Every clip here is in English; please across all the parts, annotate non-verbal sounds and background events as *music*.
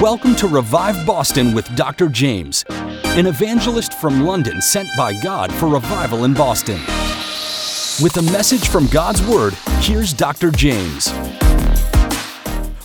Welcome to Revive Boston with Dr. Jaymz, an evangelist from London sent by God for revival in Boston. With a message from God's Word, here's Dr. Jaymz.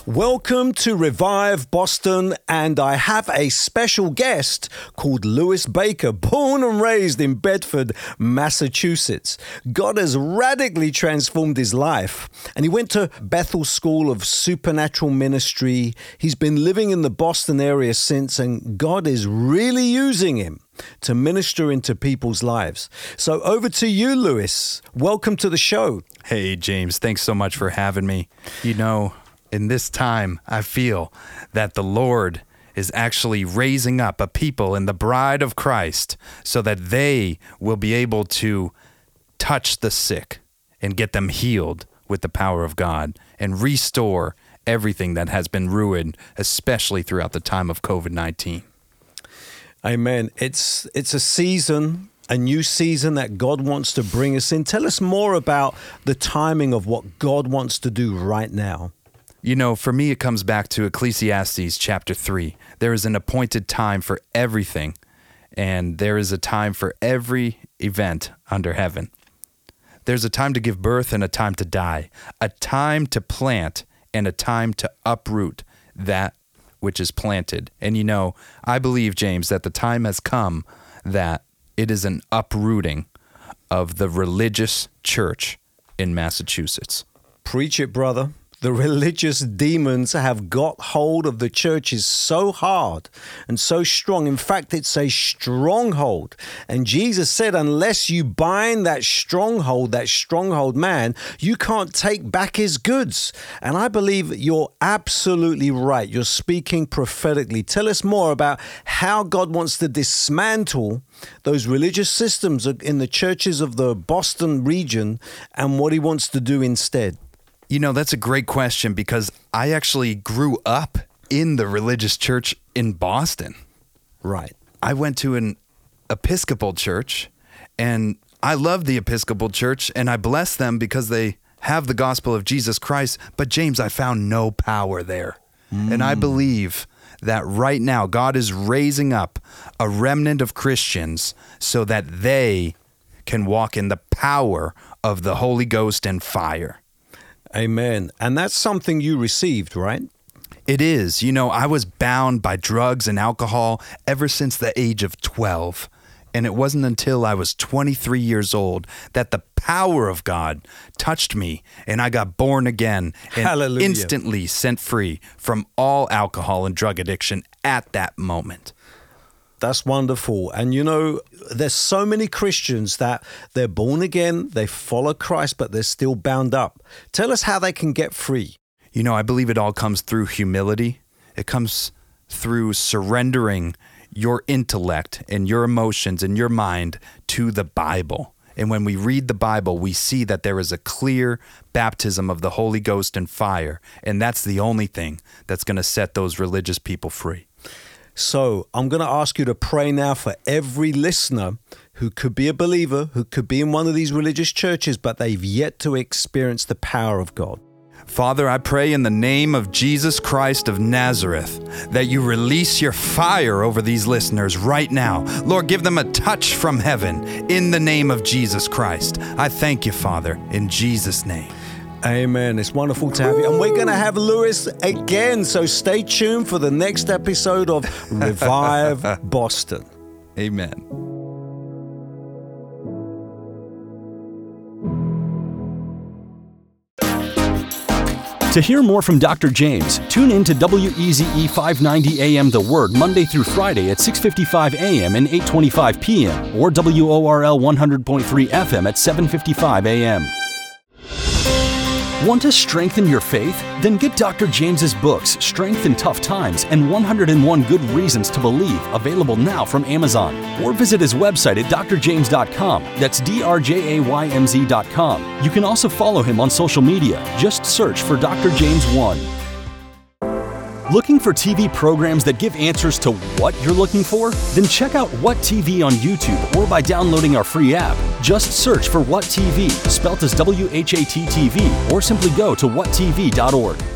Welcome to Revive Boston, and I have a special guest called Louis Baker, born and raised in Bedford, Massachusetts. God has radically transformed his life, and he went to Bethel School of Supernatural Ministry. He's been living in the Boston area since, and God is really using him to minister into people's lives. So over to you, Louis. Welcome to the show. Hey, Jaymz, thanks so much for having me. You know, in this time, I feel that the Lord is actually raising up a people in the bride of Christ so that they will be able to touch the sick and get them healed with the power of God and restore everything that has been ruined, especially throughout the time of COVID 19. Amen. It's it's a season, a new season that God wants to bring us in. Tell us more about the timing of what God wants to do right now. You know, for me, it comes back to Ecclesiastes chapter 3. There is an appointed time for everything, and there is a time for every event under heaven. There's a time to give birth and a time to die, a time to plant and a time to uproot that which is planted. And you know, I believe, Jaymz, that the time has come that it is an uprooting of the religious church in Massachusetts. Preach it, brother the religious demons have got hold of the churches so hard and so strong. In fact, it's a stronghold. And Jesus said, unless you bind that stronghold, that stronghold man, you can't take back his goods. And I believe you're absolutely right. You're speaking prophetically. Tell us more about how God wants to dismantle those religious systems in the churches of the Boston region and what he wants to do instead. You know, that's a great question because I actually grew up in the religious church in Boston. Right. I went to an Episcopal church and I love the Episcopal church and I bless them because they have the gospel of Jesus Christ. But, Jaymz, I found no power there. Mm. And I believe that right now God is raising up a remnant of Christians so that they can walk in the power of the Holy Ghost and fire. Amen. And that's something you received, right? It is. You know, I was bound by drugs and alcohol ever since the age of 12. And it wasn't until I was 23 years old that the power of God touched me and I got born again and Hallelujah. instantly sent free from all alcohol and drug addiction at that moment. That's wonderful. And you know, there's so many Christians that they're born again, they follow Christ, but they're still bound up. Tell us how they can get free. You know, I believe it all comes through humility, it comes through surrendering your intellect and your emotions and your mind to the Bible. And when we read the Bible, we see that there is a clear baptism of the Holy Ghost and fire. And that's the only thing that's going to set those religious people free. So I'm going to ask you to pray now for every listener who could be a believer, who could be in one of these religious churches, but they've yet to experience the power of God. Father, I pray in the name of Jesus Christ of Nazareth that you release your fire over these listeners right now. Lord, give them a touch from heaven in the name of Jesus Christ. I thank you, Father, in Jesus' name. Amen. It's wonderful to have you. And we're going to have Louis again. So stay tuned for the next episode of Revive *laughs* Boston. Amen. To hear more from Dr. Jaymz, tune in to WEZE 590 AM The Word Monday through Friday at 6:55 AM and 8:25 PM or WORL 100.3 FM at 7:55 AM. Want to strengthen your faith? Then get Dr. Jaymz's books, Strength in Tough Times and 101 Good Reasons to Believe, available now from Amazon. Or visit his website at drjaymz.com. That's D R J A Y M Z.com. You can also follow him on social media. Just search for Dr. Jaymz 1. Looking for TV programs that give answers to what you're looking for? Then check out What TV on YouTube or by downloading our free app. Just search for What TV, spelt as W H A T T V, or simply go to whattv.org.